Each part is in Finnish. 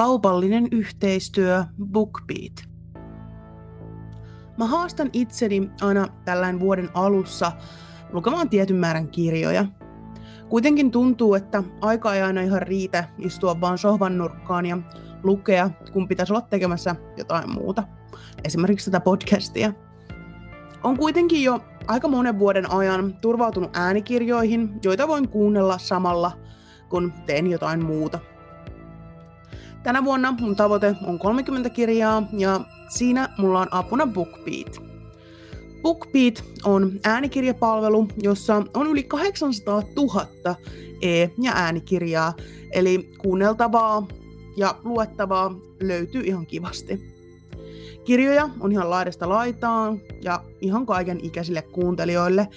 Kaupallinen yhteistyö BookBeat. Mä haastan itseni aina tällainen vuoden alussa lukemaan tietyn määrän kirjoja. Kuitenkin tuntuu, että aika ei aina ihan riitä istua vaan sohvan nurkkaan ja lukea, kun pitäisi olla tekemässä jotain muuta. Esimerkiksi tätä podcastia. On kuitenkin jo aika monen vuoden ajan turvautunut äänikirjoihin, joita voin kuunnella samalla, kun teen jotain muuta. Tänä vuonna mun tavoite on 30 kirjaa ja siinä mulla on apuna BookBeat. BookBeat on äänikirjapalvelu, jossa on yli 800 000 e- ja äänikirjaa, eli kuunneltavaa ja luettavaa löytyy ihan kivasti. Kirjoja on ihan laidasta laitaan ja ihan kaiken ikäisille kuuntelijoille.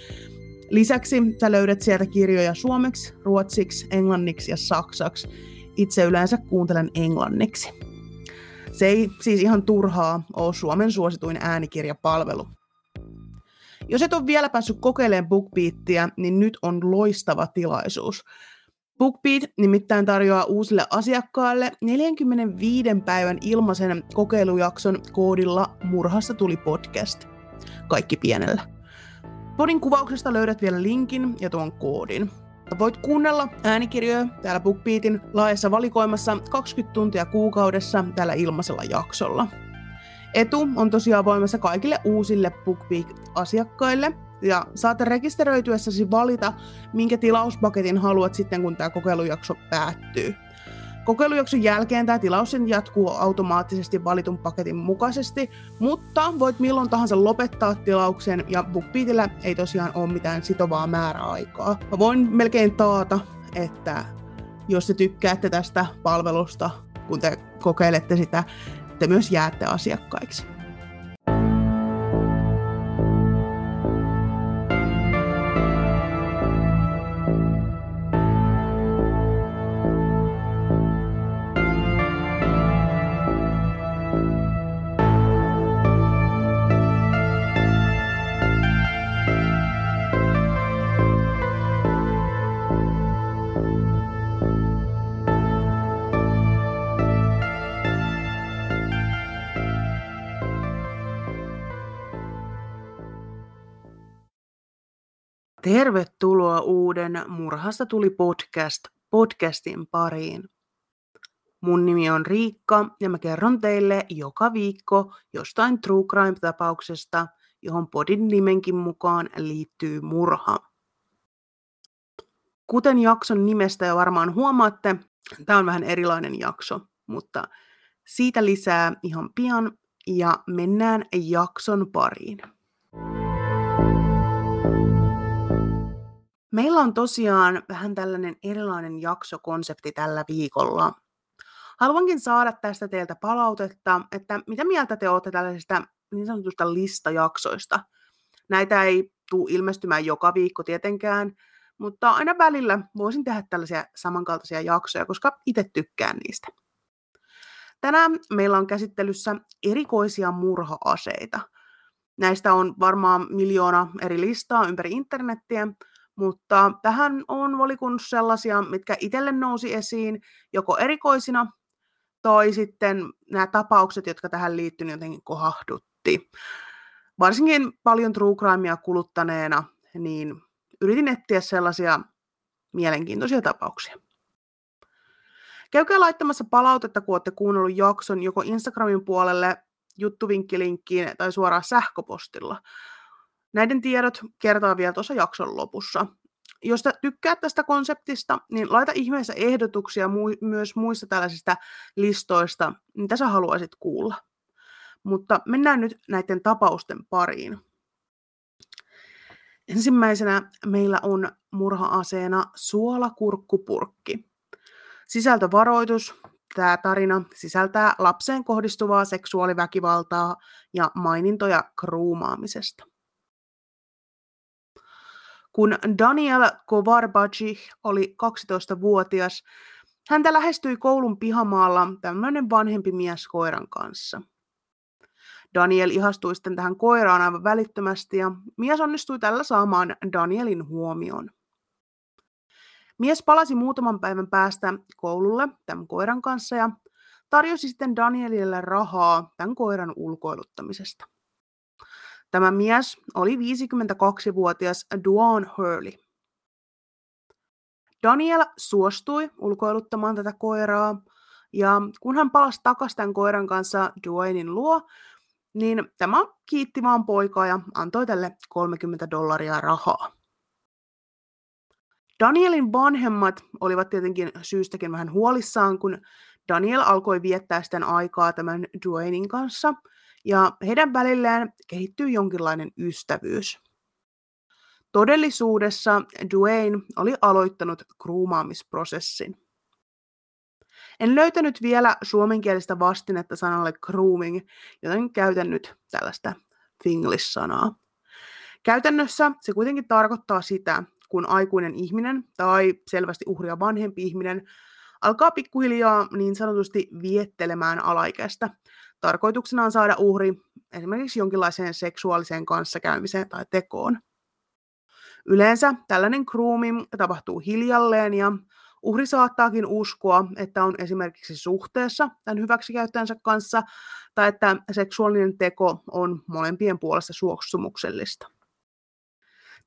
Lisäksi sä löydät sieltä kirjoja suomeksi, ruotsiksi, englanniksi ja saksaksi. Itse yleensä kuuntelen englanniksi. Se ei siis ihan turhaa ole Suomen suosituin äänikirjapalvelu. Jos et ole vielä päässyt kokeilemaan BookBeatia, niin nyt on loistava tilaisuus. BookBeat nimittäin tarjoaa uusille asiakkaille 45 päivän ilmaisen kokeilujakson koodilla Murhasta tuli podcast. Kaikki pienellä. Podin kuvauksesta löydät vielä linkin ja tuon koodin. Voit kuunnella äänikirjoja täällä BookBeatin laajassa valikoimassa 20 tuntia kuukaudessa tällä ilmaisella jaksolla. Etu on tosiaan voimassa kaikille uusille BookBeat-asiakkaille, ja saat rekisteröityessäsi valita, minkä tilauspaketin haluat sitten, kun tämä kokeilujakso päättyy. Kokeilujakson jälkeen tämä tilaus jatkuu automaattisesti valitun paketin mukaisesti, mutta voit milloin tahansa lopettaa tilauksen ja BookBeatillä ei tosiaan ole mitään sitovaa määräaikaa. Mä voin melkein taata, että jos te tykkäätte tästä palvelusta, kun te kokeilette sitä, te myös jäätte asiakkaiksi. Tervetuloa uuden Murhasta tuli podcast podcastin pariin. Mun nimi on Riikka ja mä kerron teille joka viikko jostain true crime-tapauksesta, johon podin nimenkin mukaan liittyy murha. Kuten jakson nimestä jo varmaan huomaatte, tämä on vähän erilainen jakso, mutta siitä lisää ihan pian ja mennään jakson pariin. Meillä on tosiaan vähän tällainen erilainen jaksokonsepti tällä viikolla. Haluankin saada tästä teiltä palautetta, että mitä mieltä te olette tällaisista niin sanotusta listajaksoista. Näitä ei tule ilmestymään joka viikko tietenkään, mutta aina välillä voisin tehdä tällaisia samankaltaisia jaksoja, koska itse tykkään niistä. Tänään meillä on käsittelyssä erikoisia murha-aseita. Näistä on varmaan miljoona eri listaa ympäri internettiä, mutta tähän on valikunnut sellaisia, mitkä itselle nousi esiin joko erikoisina tai sitten nämä tapaukset, jotka tähän liittyy, jotenkin kohahdutti. Varsinkin paljon true crimea kuluttaneena, niin yritin etsiä sellaisia mielenkiintoisia tapauksia. Käykää laittamassa palautetta, kun olette kuunnellut jakson joko Instagramin puolelle, juttuvinkkilinkkiin tai suoraan sähköpostilla. Näiden tiedot kertaa vielä tuossa jakson lopussa. Jos tykkäät tästä konseptista, niin laita ihmeessä ehdotuksia mu- myös muista tällaisista listoista, mitä sä haluaisit kuulla. Mutta mennään nyt näiden tapausten pariin. Ensimmäisenä meillä on murha-aseena suolakurkkupurkki. Sisältövaroitus. Tämä tarina sisältää lapseen kohdistuvaa seksuaaliväkivaltaa ja mainintoja kruumaamisesta. Kun Daniel Kovarbaci oli 12-vuotias, häntä lähestyi koulun pihamaalla tämmöinen vanhempi mies koiran kanssa. Daniel ihastui sitten tähän koiraan aivan välittömästi ja mies onnistui tällä saamaan Danielin huomion. Mies palasi muutaman päivän päästä koululle tämän koiran kanssa ja tarjosi sitten Danielille rahaa tämän koiran ulkoiluttamisesta. Tämä mies oli 52-vuotias Duane Hurley. Daniel suostui ulkoiluttamaan tätä koiraa, ja kun hän palasi takaisin tämän koiran kanssa Duanein luo, niin tämä kiitti vaan poikaa ja antoi tälle 30 dollaria rahaa. Danielin vanhemmat olivat tietenkin syystäkin vähän huolissaan, kun Daniel alkoi viettää sitten aikaa tämän Duanein kanssa, ja heidän välillään kehittyy jonkinlainen ystävyys. Todellisuudessa Duane oli aloittanut kruumaamisprosessin. En löytänyt vielä suomenkielistä vastinetta sanalle grooming, joten käytän nyt tällaista Finglish-sanaa. Käytännössä se kuitenkin tarkoittaa sitä, kun aikuinen ihminen tai selvästi uhria vanhempi ihminen alkaa pikkuhiljaa niin sanotusti viettelemään alaikäistä. Tarkoituksena on saada uhri esimerkiksi jonkinlaiseen seksuaaliseen kanssakäymiseen tai tekoon. Yleensä tällainen grooming tapahtuu hiljalleen ja uhri saattaakin uskoa, että on esimerkiksi suhteessa tämän hyväksikäyttäjänsä kanssa tai että seksuaalinen teko on molempien puolesta suostumuksellista.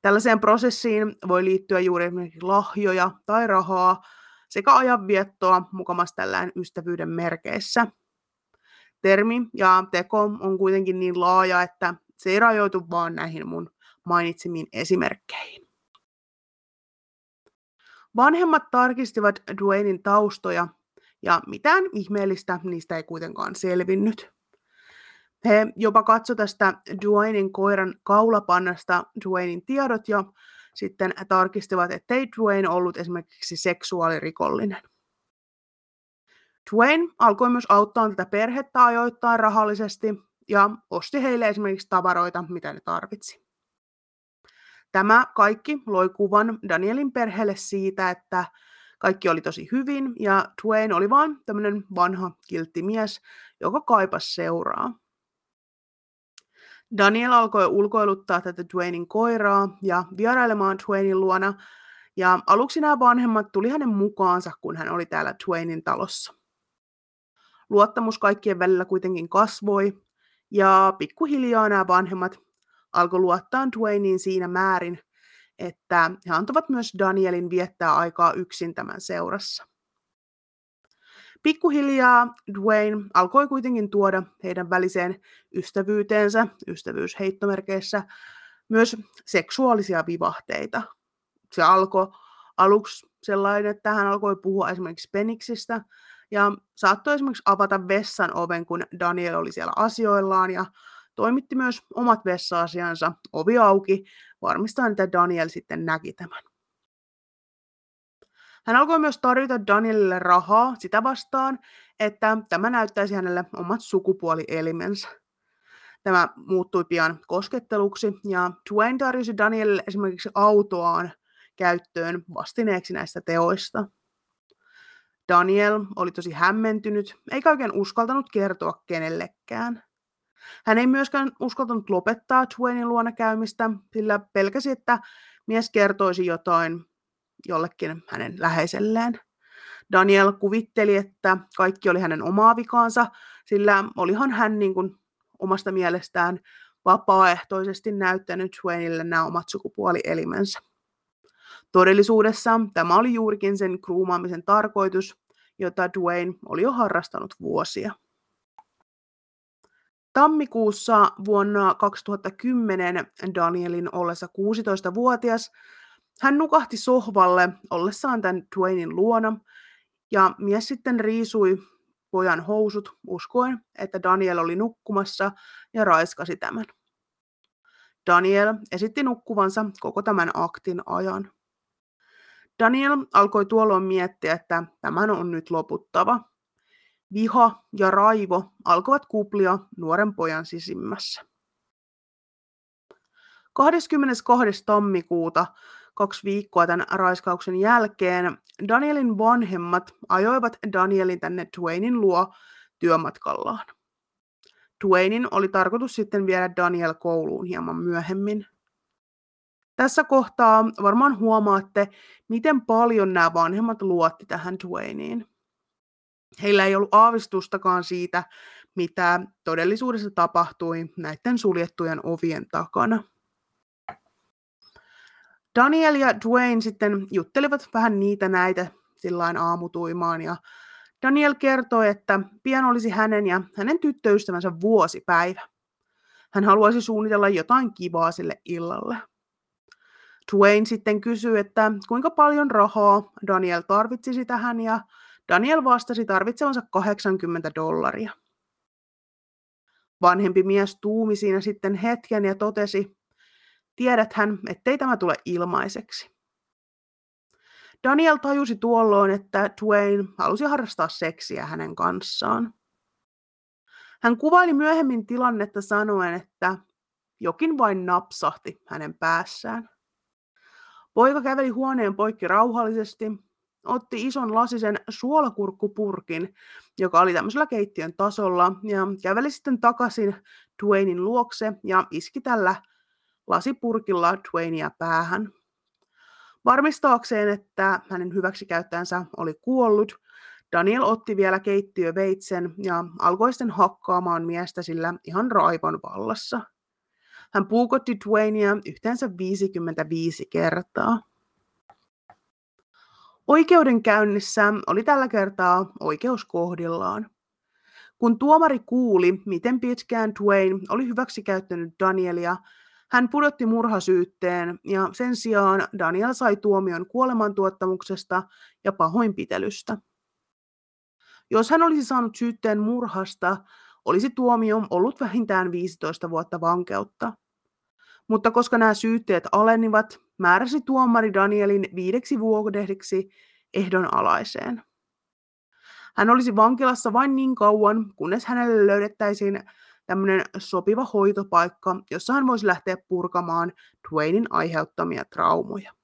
Tällaiseen prosessiin voi liittyä juuri esimerkiksi lahjoja tai rahaa sekä ajanviettoa mukamassa tällään ystävyyden merkeissä. Termi ja teko on kuitenkin niin laaja, että se ei rajoitu vaan näihin mun mainitsemiin esimerkkeihin. Vanhemmat tarkistivat Dwaynein taustoja ja mitään ihmeellistä niistä ei kuitenkaan selvinnyt. He jopa katsoivat tästä Dwaynein koiran kaulapannasta Dwaynein tiedot ja sitten tarkistivat, ettei Dwayne ollut esimerkiksi seksuaalirikollinen. Dwayne alkoi myös auttaa tätä perhettä ajoittain rahallisesti ja osti heille esimerkiksi tavaroita, mitä ne tarvitsi. Tämä kaikki loi kuvan Danielin perheelle siitä, että kaikki oli tosi hyvin ja Dwayne oli vain tämmöinen vanha kiltti mies, joka kaipasi seuraa. Daniel alkoi ulkoiluttaa tätä Dwaynein koiraa ja vierailemaan Dwaynein luona, ja aluksi nämä vanhemmat tuli hänen mukaansa, kun hän oli täällä Dwaynein talossa. Luottamus kaikkien välillä kuitenkin kasvoi, ja pikkuhiljaa nämä vanhemmat alkoi luottaa Dwayneen siinä määrin, että he antavat myös Danielin viettää aikaa yksin tämän seurassa. Pikkuhiljaa Dwayne alkoi kuitenkin tuoda heidän väliseen ystävyyteensä, ystävyysheittomerkeissä, myös seksuaalisia vivahteita. Se alkoi aluksi sellainen, että hän alkoi puhua esimerkiksi peniksistä ja saattoi esimerkiksi avata vessan oven, kun Daniel oli siellä asioillaan ja toimitti myös omat vessa-asiansa ovi auki, varmistaen, että Daniel sitten näki tämän. Hän alkoi myös tarjota Danielille rahaa sitä vastaan, että tämä näyttäisi hänelle omat sukupuolielimensä. Tämä muuttui pian kosketteluksi ja Dwayne tarjosi Danielille esimerkiksi autoaan käyttöön vastineeksi näistä teoista. Daniel oli tosi hämmentynyt, eikä oikein uskaltanut kertoa kenellekään. Hän ei myöskään uskaltanut lopettaa Dwaynein luona käymistä, sillä pelkäsi, että mies kertoisi jotain jollekin hänen läheiselleen. Daniel kuvitteli, että kaikki oli hänen omaa vikaansa, sillä olihan hän niin kuin omasta mielestään vapaaehtoisesti näyttänyt Dwayneille nämä omat sukupuolielimensä. Todellisuudessa tämä oli juurikin sen kruumaamisen tarkoitus, jota Dwayne oli jo harrastanut vuosia. Tammikuussa vuonna 2010 Danielin ollessa 16-vuotias hän nukahti sohvalle ollessaan tämän Dwaynein luona, ja mies sitten riisui pojan housut uskoen, että Daniel oli nukkumassa ja raiskasi tämän. Daniel esitti nukkuvansa koko tämän aktin ajan. Daniel alkoi tuolloin miettiä, että tämän on nyt loputtava. Viha ja raivo alkoivat kuplia nuoren pojan sisimmässä. 22. tammikuuta kaksi viikkoa tämän raiskauksen jälkeen Danielin vanhemmat ajoivat Danielin tänne Dwaynein luo työmatkallaan. Dwaynein oli tarkoitus sitten viedä Daniel kouluun hieman myöhemmin. Tässä kohtaa varmaan huomaatte, miten paljon nämä vanhemmat luotti tähän Dwayneen. Heillä ei ollut aavistustakaan siitä, mitä todellisuudessa tapahtui näiden suljettujen ovien takana. Daniel ja Dwayne sitten juttelivat vähän niitä näitä sillain aamutuimaan ja Daniel kertoi, että pian olisi hänen ja hänen tyttöystävänsä vuosipäivä. Hän haluaisi suunnitella jotain kivaa sille illalle. Dwayne sitten kysyi, että kuinka paljon rahaa Daniel tarvitsisi tähän ja Daniel vastasi tarvitsevansa 80 dollaria. Vanhempi mies tuumi siinä sitten hetken ja totesi, tiedäthän, ettei tämä tule ilmaiseksi. Daniel tajusi tuolloin, että Dwayne halusi harrastaa seksiä hänen kanssaan. Hän kuvaili myöhemmin tilannetta sanoen, että jokin vain napsahti hänen päässään. Poika käveli huoneen poikki rauhallisesti, otti ison lasisen suolakurkkupurkin, joka oli tämmöisellä keittiön tasolla, ja käveli sitten takaisin Dwaynein luokse ja iski tällä lasipurkilla Dwaynea päähän. Varmistaakseen, että hänen hyväksikäyttäjänsä oli kuollut, Daniel otti vielä keittiöveitsen ja alkoi sitten hakkaamaan miestä sillä ihan raivon vallassa. Hän puukotti Dwaynea yhteensä 55 kertaa. Oikeudenkäynnissä oli tällä kertaa oikeus kohdillaan. Kun tuomari kuuli, miten pitkään Dwayne oli hyväksikäyttänyt Danielia, hän pudotti murhasyytteen ja sen sijaan Daniel sai tuomion kuolemantuottamuksesta ja pahoinpitelystä. Jos hän olisi saanut syytteen murhasta, olisi tuomio ollut vähintään 15 vuotta vankeutta. Mutta koska nämä syytteet alenivat, määräsi tuomari Danielin viideksi vuodeksi ehdonalaiseen. Hän olisi vankilassa vain niin kauan, kunnes hänelle löydettäisiin tämmöinen sopiva hoitopaikka, jossa hän voisi lähteä purkamaan Dwaynein aiheuttamia traumoja.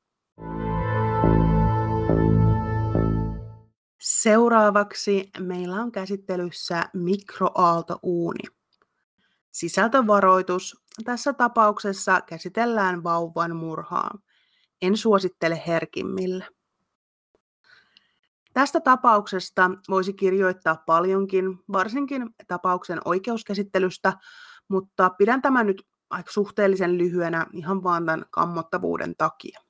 Seuraavaksi meillä on käsittelyssä mikroaaltouuni. Sisältövaroitus. Tässä tapauksessa käsitellään vauvan murhaa. En suosittele herkimmille. Tästä tapauksesta voisi kirjoittaa paljonkin, varsinkin tapauksen oikeuskäsittelystä, mutta pidän tämän nyt aika suhteellisen lyhyenä ihan vaan tämän kammottavuuden takia.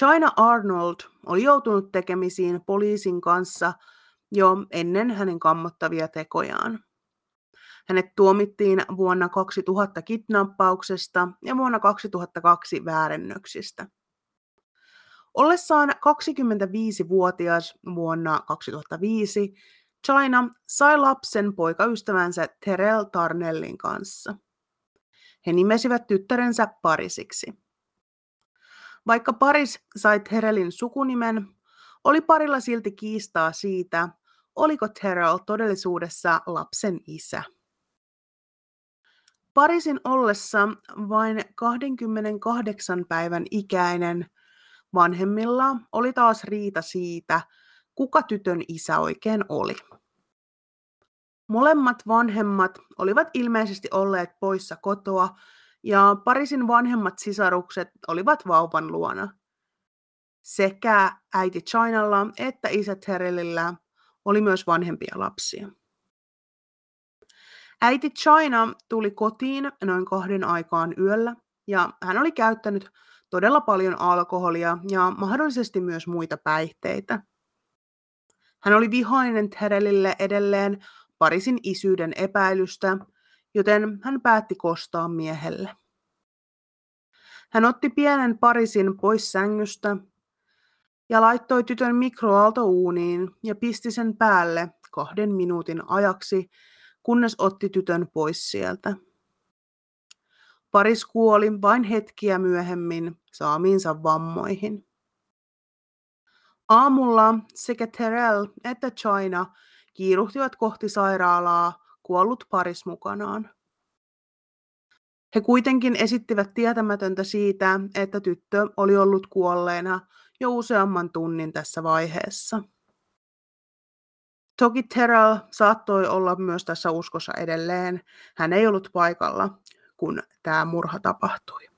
China Arnold oli joutunut tekemisiin poliisin kanssa jo ennen hänen kammottavia tekojaan. Hänet tuomittiin vuonna 2000 kidnappauksesta ja vuonna 2002 väärennöksistä. Ollessaan 25-vuotias vuonna 2005 China sai lapsen poikaystävänsä Terrell Tarnellin kanssa. He nimesivät tyttärensä Parisiksi. Vaikka Paris sai Terrellin sukunimen, oli parilla silti kiistaa siitä, oliko Terrell todellisuudessa lapsen isä. Parisin ollessa vain 28 päivän ikäinen vanhemmilla oli taas riita siitä, kuka tytön isä oikein oli. Molemmat vanhemmat olivat ilmeisesti olleet poissa kotoa ja Parisin vanhemmat sisarukset olivat vauvan luona. Sekä äiti Chinalla että isä Terrellillä oli myös vanhempia lapsia. Äiti China tuli kotiin noin kahden aikaan yöllä ja hän oli käyttänyt todella paljon alkoholia ja mahdollisesti myös muita päihteitä. Hän oli vihainen Terellille edelleen Parisin isyyden epäilystä, joten hän päätti kostaa miehelle. Hän otti pienen Parisin pois sängystä ja laittoi tytön mikroaaltouuniin ja pisti sen päälle kahden minuutin ajaksi, kunnes otti tytön pois sieltä. Paris kuoli vain hetkiä myöhemmin saamiinsa vammoihin. Aamulla sekä Terrell että China kiiruhtivat kohti sairaalaa kuollut paris mukanaan. He kuitenkin esittivät tietämätöntä siitä, että tyttö oli ollut kuolleena jo useamman tunnin tässä vaiheessa. Toki Terrell saattoi olla myös tässä uskossa edelleen. Hän ei ollut paikalla, kun tämä murha tapahtui.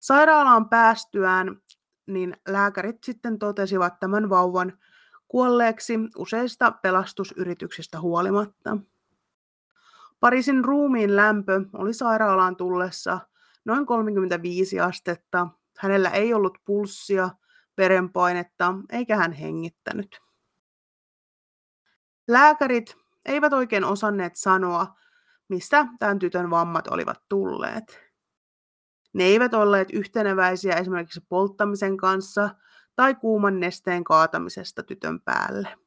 Sairaalaan päästyään niin lääkärit sitten totesivat tämän vauvan kuolleeksi useista pelastusyrityksistä huolimatta. Pariisin ruumiin lämpö oli sairaalaan tullessa noin 35 astetta. Hänellä ei ollut pulssia, verenpainetta eikä hän hengittänyt. Lääkärit eivät oikein osanneet sanoa, mistä tämän tytön vammat olivat tulleet. Ne eivät olleet yhteneväisiä esimerkiksi polttamisen kanssa tai kuuman nesteen kaatamisesta tytön päälle.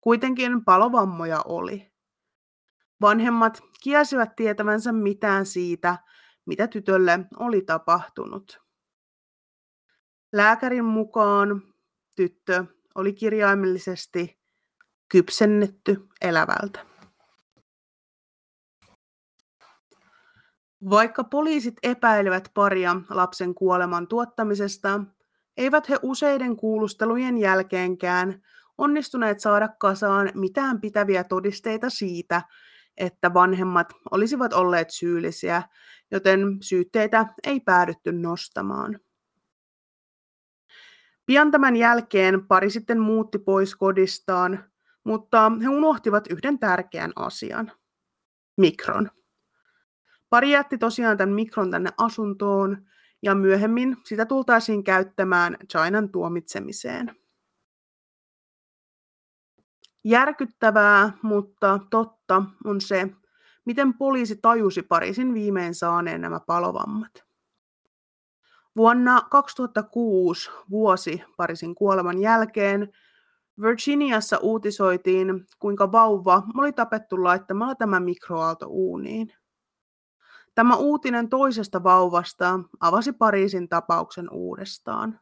Kuitenkin palovammoja oli. Vanhemmat kielsivät tietävänsä mitään siitä, mitä tytölle oli tapahtunut. Lääkärin mukaan tyttö oli kirjaimellisesti kypsennetty elävältä. Vaikka poliisit epäilevät paria lapsen kuoleman tuottamisesta, eivät he useiden kuulustelujen jälkeenkään onnistuneet saada kasaan mitään pitäviä todisteita siitä, että vanhemmat olisivat olleet syyllisiä, joten syytteitä ei päädytty nostamaan. Pian tämän jälkeen pari sitten muutti pois kodistaan, mutta he unohtivat yhden tärkeän asian. Mikron. Pari jätti tosiaan tämän mikron tänne asuntoon, ja myöhemmin sitä tultaisiin käyttämään Chinan tuomitsemiseen. Järkyttävää, mutta totta on se, miten poliisi tajusi Pariisin viimein saaneen nämä palovammat. Vuonna 2006, vuosi Pariisin kuoleman jälkeen, Virginiassa uutisoitiin, kuinka vauva oli tapettu laittamalla tämä mikroaalto uuniin. Tämä uutinen toisesta vauvasta avasi Pariisin tapauksen uudestaan.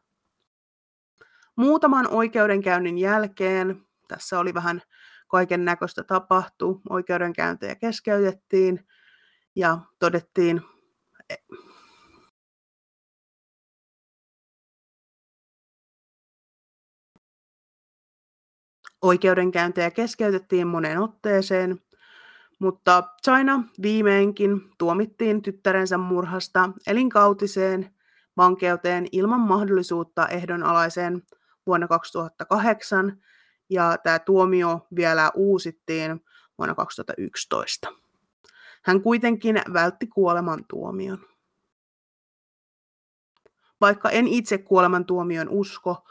Muutaman oikeudenkäynnin jälkeen, tässä oli vähän kaiken näköistä tapahtu, oikeudenkäyntejä keskeytettiin ja todettiin, e, oikeudenkäyntejä keskeytettiin moneen otteeseen mutta China viimeinkin tuomittiin tyttärensä murhasta elinkautiseen vankeuteen ilman mahdollisuutta ehdonalaiseen vuonna 2008, ja tämä tuomio vielä uusittiin vuonna 2011. Hän kuitenkin vältti kuoleman tuomion. Vaikka en itse kuoleman tuomion usko,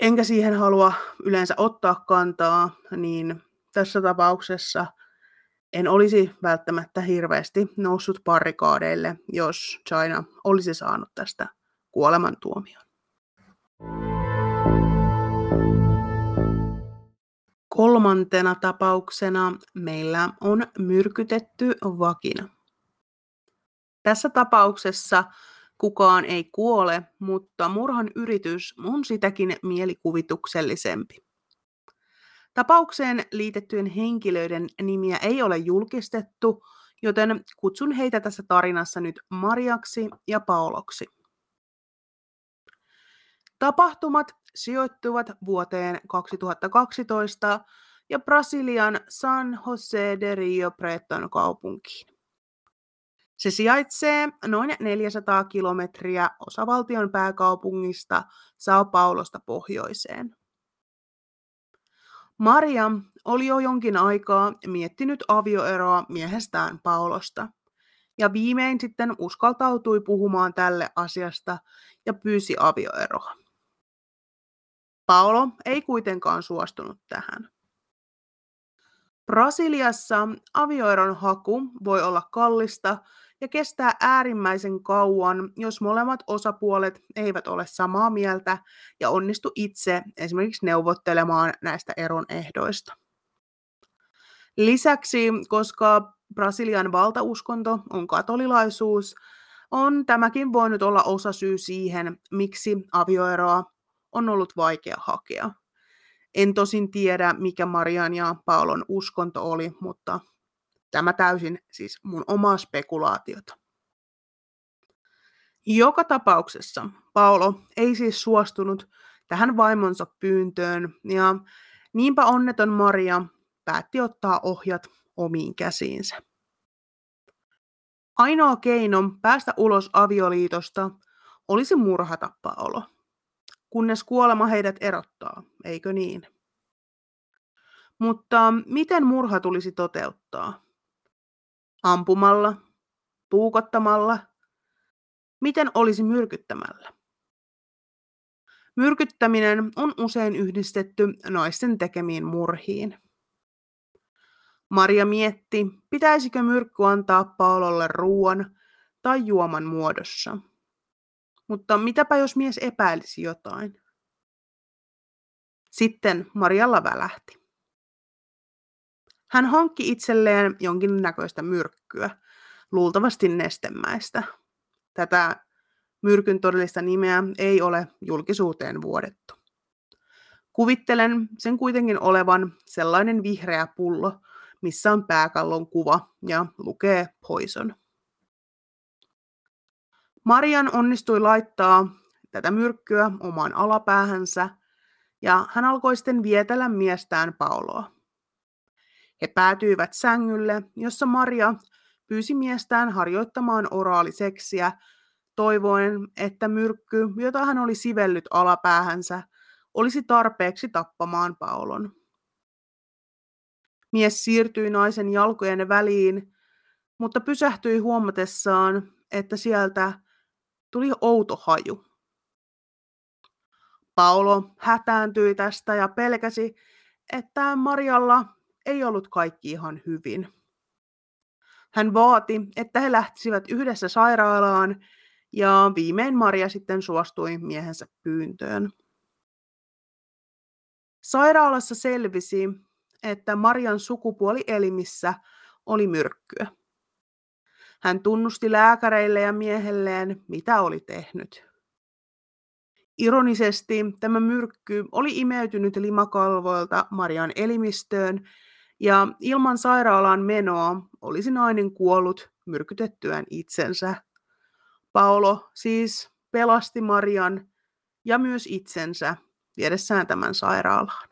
enkä siihen halua yleensä ottaa kantaa, niin tässä tapauksessa – en olisi välttämättä hirveästi noussut parikaadeille, jos China olisi saanut tästä kuolemantuomion. Kolmantena tapauksena meillä on myrkytetty vakina. Tässä tapauksessa kukaan ei kuole, mutta murhan yritys on sitäkin mielikuvituksellisempi. Tapaukseen liitettyjen henkilöiden nimiä ei ole julkistettu, joten kutsun heitä tässä tarinassa nyt Mariaksi ja Paoloksi. Tapahtumat sijoittuvat vuoteen 2012 ja Brasilian San Jose de Rio Preton kaupunkiin. Se sijaitsee noin 400 kilometriä osavaltion pääkaupungista Sao Paulosta pohjoiseen. Maria oli jo jonkin aikaa miettinyt avioeroa miehestään Paolosta, ja viimein sitten uskaltautui puhumaan tälle asiasta ja pyysi avioeroa. Paolo ei kuitenkaan suostunut tähän. Brasiliassa avioeron haku voi olla kallista ja kestää äärimmäisen kauan, jos molemmat osapuolet eivät ole samaa mieltä ja onnistu itse esimerkiksi neuvottelemaan näistä eron ehdoista. Lisäksi, koska Brasilian valtauskonto on katolilaisuus, on tämäkin voinut olla osa syy siihen, miksi avioeroa on ollut vaikea hakea. En tosin tiedä, mikä Marian ja Paulon uskonto oli, mutta Tämä täysin siis mun omaa spekulaatiota. Joka tapauksessa Paolo ei siis suostunut tähän vaimonsa pyyntöön ja niinpä onneton Maria päätti ottaa ohjat omiin käsiinsä. Ainoa keino päästä ulos avioliitosta olisi murhata Paolo. kunnes kuolema heidät erottaa, eikö niin? Mutta miten murha tulisi toteuttaa? Ampumalla? Puukottamalla? Miten olisi myrkyttämällä? Myrkyttäminen on usein yhdistetty naisten tekemiin murhiin. Maria mietti, pitäisikö myrkky antaa Paololle ruoan tai juoman muodossa. Mutta mitäpä jos mies epäilisi jotain? Sitten Marialla välähti. Hän hankki itselleen jonkinnäköistä myrkkyä, luultavasti nestemäistä. Tätä myrkyn todellista nimeä ei ole julkisuuteen vuodettu. Kuvittelen sen kuitenkin olevan sellainen vihreä pullo, missä on pääkallon kuva ja lukee Poison. Marian onnistui laittaa tätä myrkkyä omaan alapäähänsä ja hän alkoi sitten vietellä miestään Pauloa. He päätyivät sängylle, jossa Maria pyysi miestään harjoittamaan oraaliseksiä, toivoen, että myrkky, jota hän oli sivellyt alapäähänsä, olisi tarpeeksi tappamaan Paulon. Mies siirtyi naisen jalkojen väliin, mutta pysähtyi huomatessaan, että sieltä tuli outo haju. Paolo hätääntyi tästä ja pelkäsi, että Marialla ei ollut kaikki ihan hyvin. Hän vaati, että he lähtisivät yhdessä sairaalaan, ja viimein Maria sitten suostui miehensä pyyntöön. Sairaalassa selvisi, että Marian sukupuolielimissä oli myrkkyä. Hän tunnusti lääkäreille ja miehelleen, mitä oli tehnyt. Ironisesti tämä myrkky oli imeytynyt limakalvoilta Marian elimistöön ja ilman sairaalaan menoa olisi nainen kuollut myrkytettyään itsensä. Paolo siis pelasti Marian ja myös itsensä viedessään tämän sairaalaan.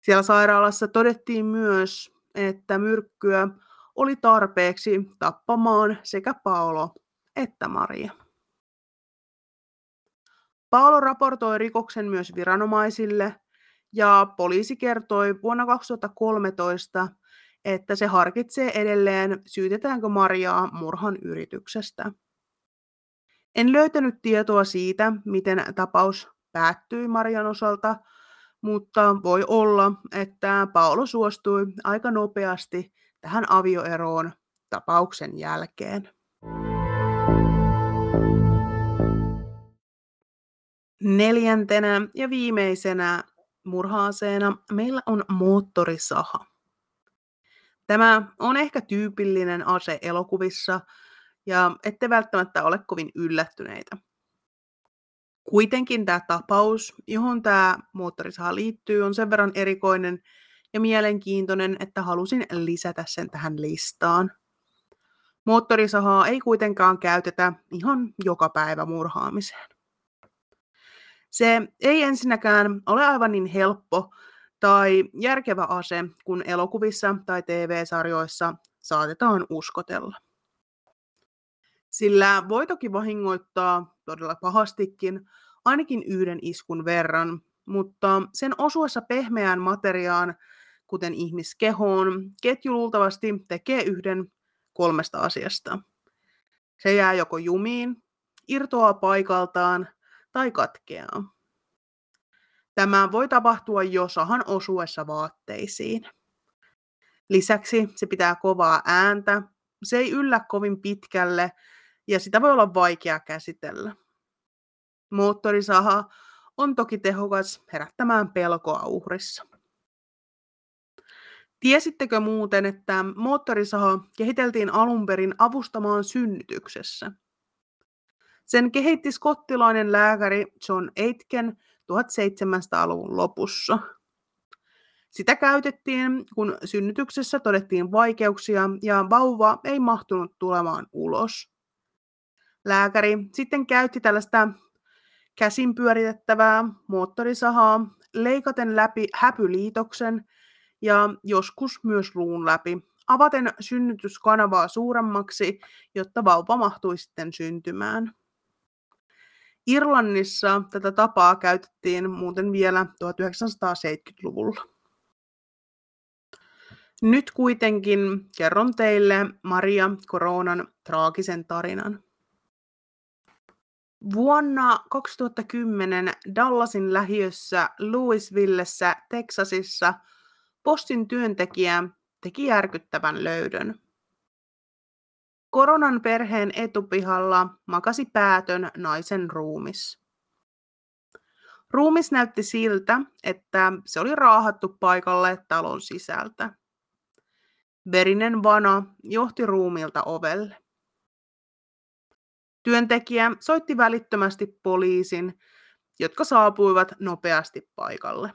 Siellä sairaalassa todettiin myös, että myrkkyä oli tarpeeksi tappamaan sekä Paolo että Maria. Paolo raportoi rikoksen myös viranomaisille ja poliisi kertoi vuonna 2013, että se harkitsee edelleen, syytetäänkö Mariaa murhan yrityksestä. En löytänyt tietoa siitä, miten tapaus päättyi Marian osalta, mutta voi olla, että Paolo suostui aika nopeasti tähän avioeroon tapauksen jälkeen. Neljäntenä ja viimeisenä murhaaseena meillä on moottorisaha. Tämä on ehkä tyypillinen ase elokuvissa ja ette välttämättä ole kovin yllättyneitä. Kuitenkin tämä tapaus, johon tämä moottorisaha liittyy, on sen verran erikoinen ja mielenkiintoinen, että halusin lisätä sen tähän listaan. Moottorisahaa ei kuitenkaan käytetä ihan joka päivä murhaamiseen. Se ei ensinnäkään ole aivan niin helppo tai järkevä ase, kun elokuvissa tai TV-sarjoissa saatetaan uskotella. Sillä voi toki vahingoittaa todella pahastikin ainakin yhden iskun verran, mutta sen osuessa pehmeään materiaan, kuten ihmiskehoon, ketju luultavasti tekee yhden kolmesta asiasta. Se jää joko jumiin, irtoaa paikaltaan tai katkeaa. Tämä voi tapahtua jo sahan osuessa vaatteisiin. Lisäksi se pitää kovaa ääntä, se ei yllä kovin pitkälle ja sitä voi olla vaikea käsitellä. Moottorisaha on toki tehokas herättämään pelkoa uhrissa. Tiesittekö muuten, että moottorisaha kehiteltiin alun perin avustamaan synnytyksessä? Sen kehitti skottilainen lääkäri John Aitken 1700-luvun lopussa. Sitä käytettiin, kun synnytyksessä todettiin vaikeuksia ja vauva ei mahtunut tulemaan ulos. Lääkäri sitten käytti tällaista käsin pyöritettävää moottorisahaa leikaten läpi häpyliitoksen ja joskus myös luun läpi, avaten synnytyskanavaa suuremmaksi, jotta vauva mahtui sitten syntymään. Irlannissa tätä tapaa käytettiin muuten vielä 1970-luvulla. Nyt kuitenkin kerron teille Maria Koronan traagisen tarinan. Vuonna 2010 Dallasin lähiössä Louisvillessä, Teksasissa, postin työntekijä teki järkyttävän löydön. Koronan perheen etupihalla makasi päätön naisen ruumis. Ruumis näytti siltä, että se oli raahattu paikalle talon sisältä. Verinen vana johti ruumilta ovelle. Työntekijä soitti välittömästi poliisin, jotka saapuivat nopeasti paikalle.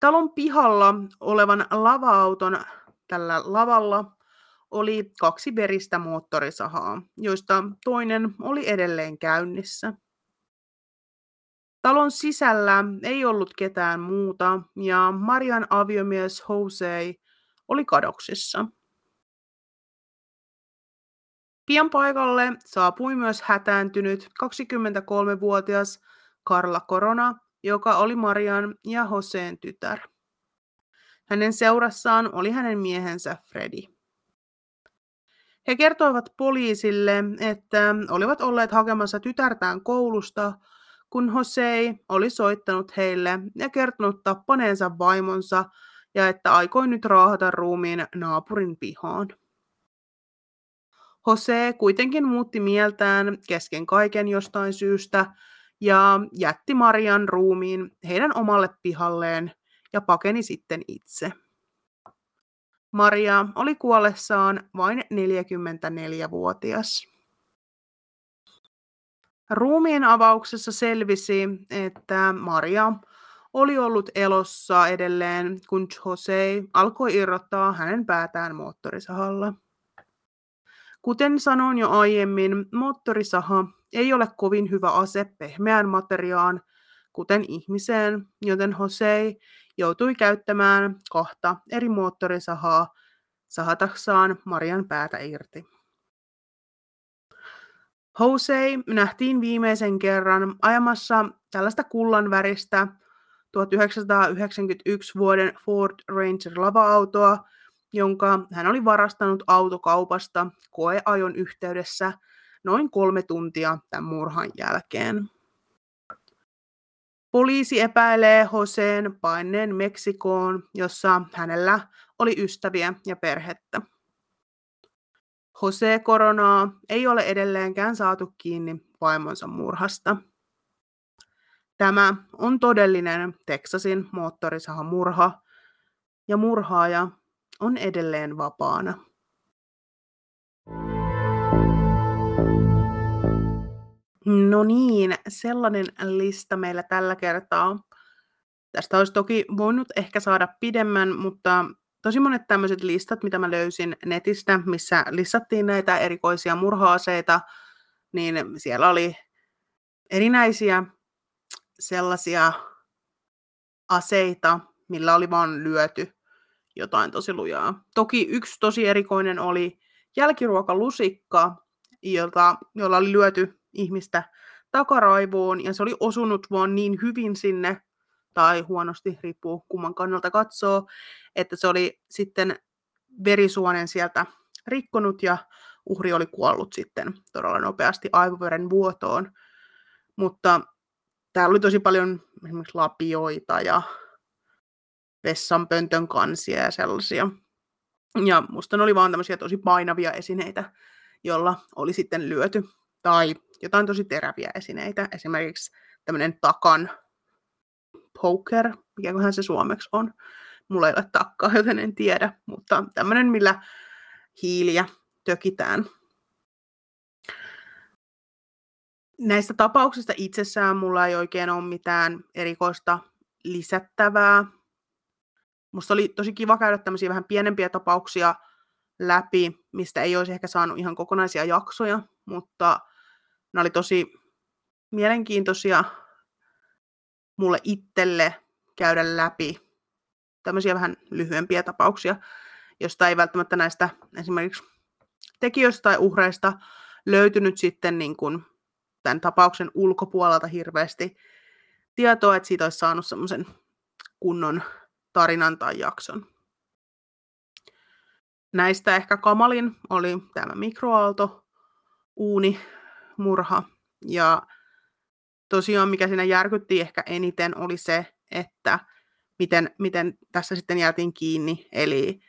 Talon pihalla olevan lava-auton tällä lavalla oli kaksi veristä moottorisahaa, joista toinen oli edelleen käynnissä. Talon sisällä ei ollut ketään muuta ja Marian aviomies Jose oli kadoksissa. Pian paikalle saapui myös hätääntynyt 23-vuotias Karla Korona, joka oli Marian ja Joseen tytär. Hänen seurassaan oli hänen miehensä Freddy. He kertoivat poliisille, että olivat olleet hakemassa tytärtään koulusta, kun Jose oli soittanut heille ja kertonut tappaneensa vaimonsa ja että aikoi nyt raahata ruumiin naapurin pihaan. Jose kuitenkin muutti mieltään kesken kaiken jostain syystä ja jätti Marian ruumiin heidän omalle pihalleen ja pakeni sitten itse. Maria oli kuollessaan vain 44-vuotias. Ruumiin avauksessa selvisi, että Maria oli ollut elossa edelleen, kun Jose alkoi irrottaa hänen päätään moottorisahalla. Kuten sanoin jo aiemmin, moottorisaha ei ole kovin hyvä ase pehmeään materiaan, kuten ihmiseen, joten Jose joutui käyttämään kahta eri moottorisahaa sahataksaan Marian päätä irti. Jose nähtiin viimeisen kerran ajamassa tällaista kullanväristä 1991 vuoden Ford Ranger lava-autoa, jonka hän oli varastanut autokaupasta koeajon yhteydessä noin kolme tuntia tämän murhan jälkeen. Poliisi epäilee Joseen paineen Meksikoon, jossa hänellä oli ystäviä ja perhettä. Jose Koronaa ei ole edelleenkään saatu kiinni vaimonsa murhasta. Tämä on todellinen Teksasin moottorisahamurha, ja murhaaja on edelleen vapaana. No niin, sellainen lista meillä tällä kertaa. Tästä olisi toki voinut ehkä saada pidemmän, mutta tosi monet tämmöiset listat, mitä mä löysin netistä, missä listattiin näitä erikoisia murhaaseita, niin siellä oli erinäisiä sellaisia aseita, millä oli vaan lyöty jotain tosi lujaa. Toki yksi tosi erikoinen oli jälkiruokalusikka, jolla oli lyöty ihmistä takaraivoon, ja se oli osunut vaan niin hyvin sinne, tai huonosti, riippuu kumman kannalta katsoo, että se oli sitten verisuonen sieltä rikkonut, ja uhri oli kuollut sitten todella nopeasti aivoveren vuotoon. Mutta täällä oli tosi paljon esimerkiksi lapioita ja vessanpöntön kansia ja sellaisia. Ja musta ne oli vaan tämmöisiä tosi painavia esineitä, jolla oli sitten lyöty. Tai jotain tosi teräviä esineitä, esimerkiksi tämmöinen takan poker, mikäköhän se suomeksi on. Mulla ei ole takkaa, joten en tiedä, mutta tämmöinen, millä hiiliä tökitään. Näistä tapauksista itsessään mulla ei oikein ole mitään erikoista lisättävää. Musta oli tosi kiva käydä tämmöisiä vähän pienempiä tapauksia läpi, mistä ei olisi ehkä saanut ihan kokonaisia jaksoja, mutta ne oli tosi mielenkiintoisia mulle itselle käydä läpi tämmöisiä vähän lyhyempiä tapauksia, josta ei välttämättä näistä esimerkiksi tekijöistä tai uhreista löytynyt sitten niin kuin tämän tapauksen ulkopuolelta hirveästi tietoa, että siitä olisi saanut semmoisen kunnon tarinan tai jakson. Näistä ehkä kamalin oli tämä mikroaalto, uuni, murha ja tosiaan mikä siinä järkytti ehkä eniten oli se, että miten, miten tässä sitten jäätiin kiinni, eli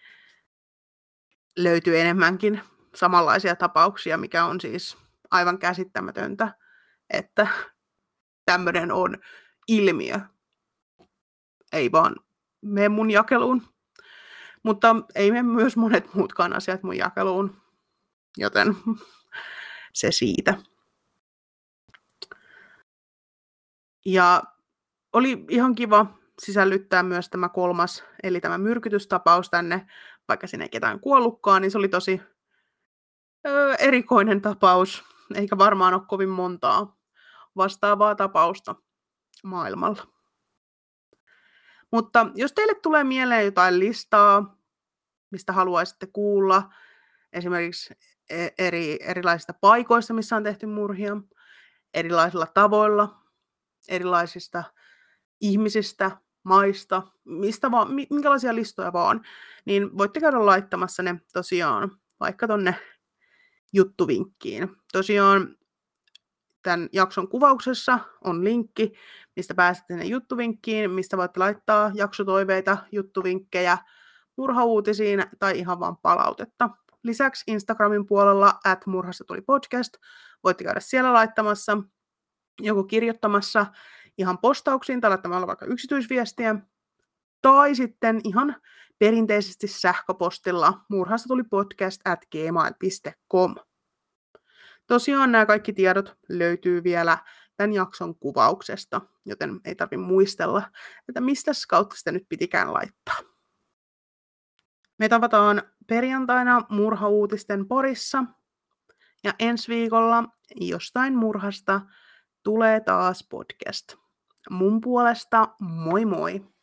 löytyy enemmänkin samanlaisia tapauksia, mikä on siis aivan käsittämätöntä, että tämmöinen on ilmiö. Ei vaan mene mun jakeluun. Mutta ei mene myös monet muutkaan asiat mun jakeluun. Joten se siitä. Ja oli ihan kiva sisällyttää myös tämä kolmas, eli tämä myrkytystapaus tänne, vaikka sinne ei ketään kuollutkaan, niin se oli tosi öö, erikoinen tapaus, eikä varmaan ole kovin montaa vastaavaa tapausta maailmalla. Mutta jos teille tulee mieleen jotain listaa, mistä haluaisitte kuulla, esimerkiksi e-, eri, erilaisista paikoista, missä on tehty murhia, erilaisilla tavoilla, erilaisista ihmisistä, maista, mistä vaan, minkälaisia listoja vaan, niin voitte käydä laittamassa ne tosiaan vaikka tonne juttuvinkkiin. Tosiaan tämän jakson kuvauksessa on linkki, mistä pääsette sinne juttuvinkkiin, mistä voitte laittaa jaksotoiveita, juttuvinkkejä, murhauutisiin tai ihan vaan palautetta. Lisäksi Instagramin puolella at murhasta tuli podcast. Voitte käydä siellä laittamassa, joko kirjoittamassa ihan postauksiin tai laittamalla vaikka yksityisviestiä, tai sitten ihan perinteisesti sähköpostilla murhasta tuli podcast at gmail.com. Tosiaan nämä kaikki tiedot löytyy vielä tämän jakson kuvauksesta, joten ei tarvitse muistella, että mistä kautta sitä nyt pitikään laittaa. Me tavataan perjantaina murhauutisten porissa, ja ensi viikolla jostain murhasta tulee taas podcast. Mun puolesta moi moi!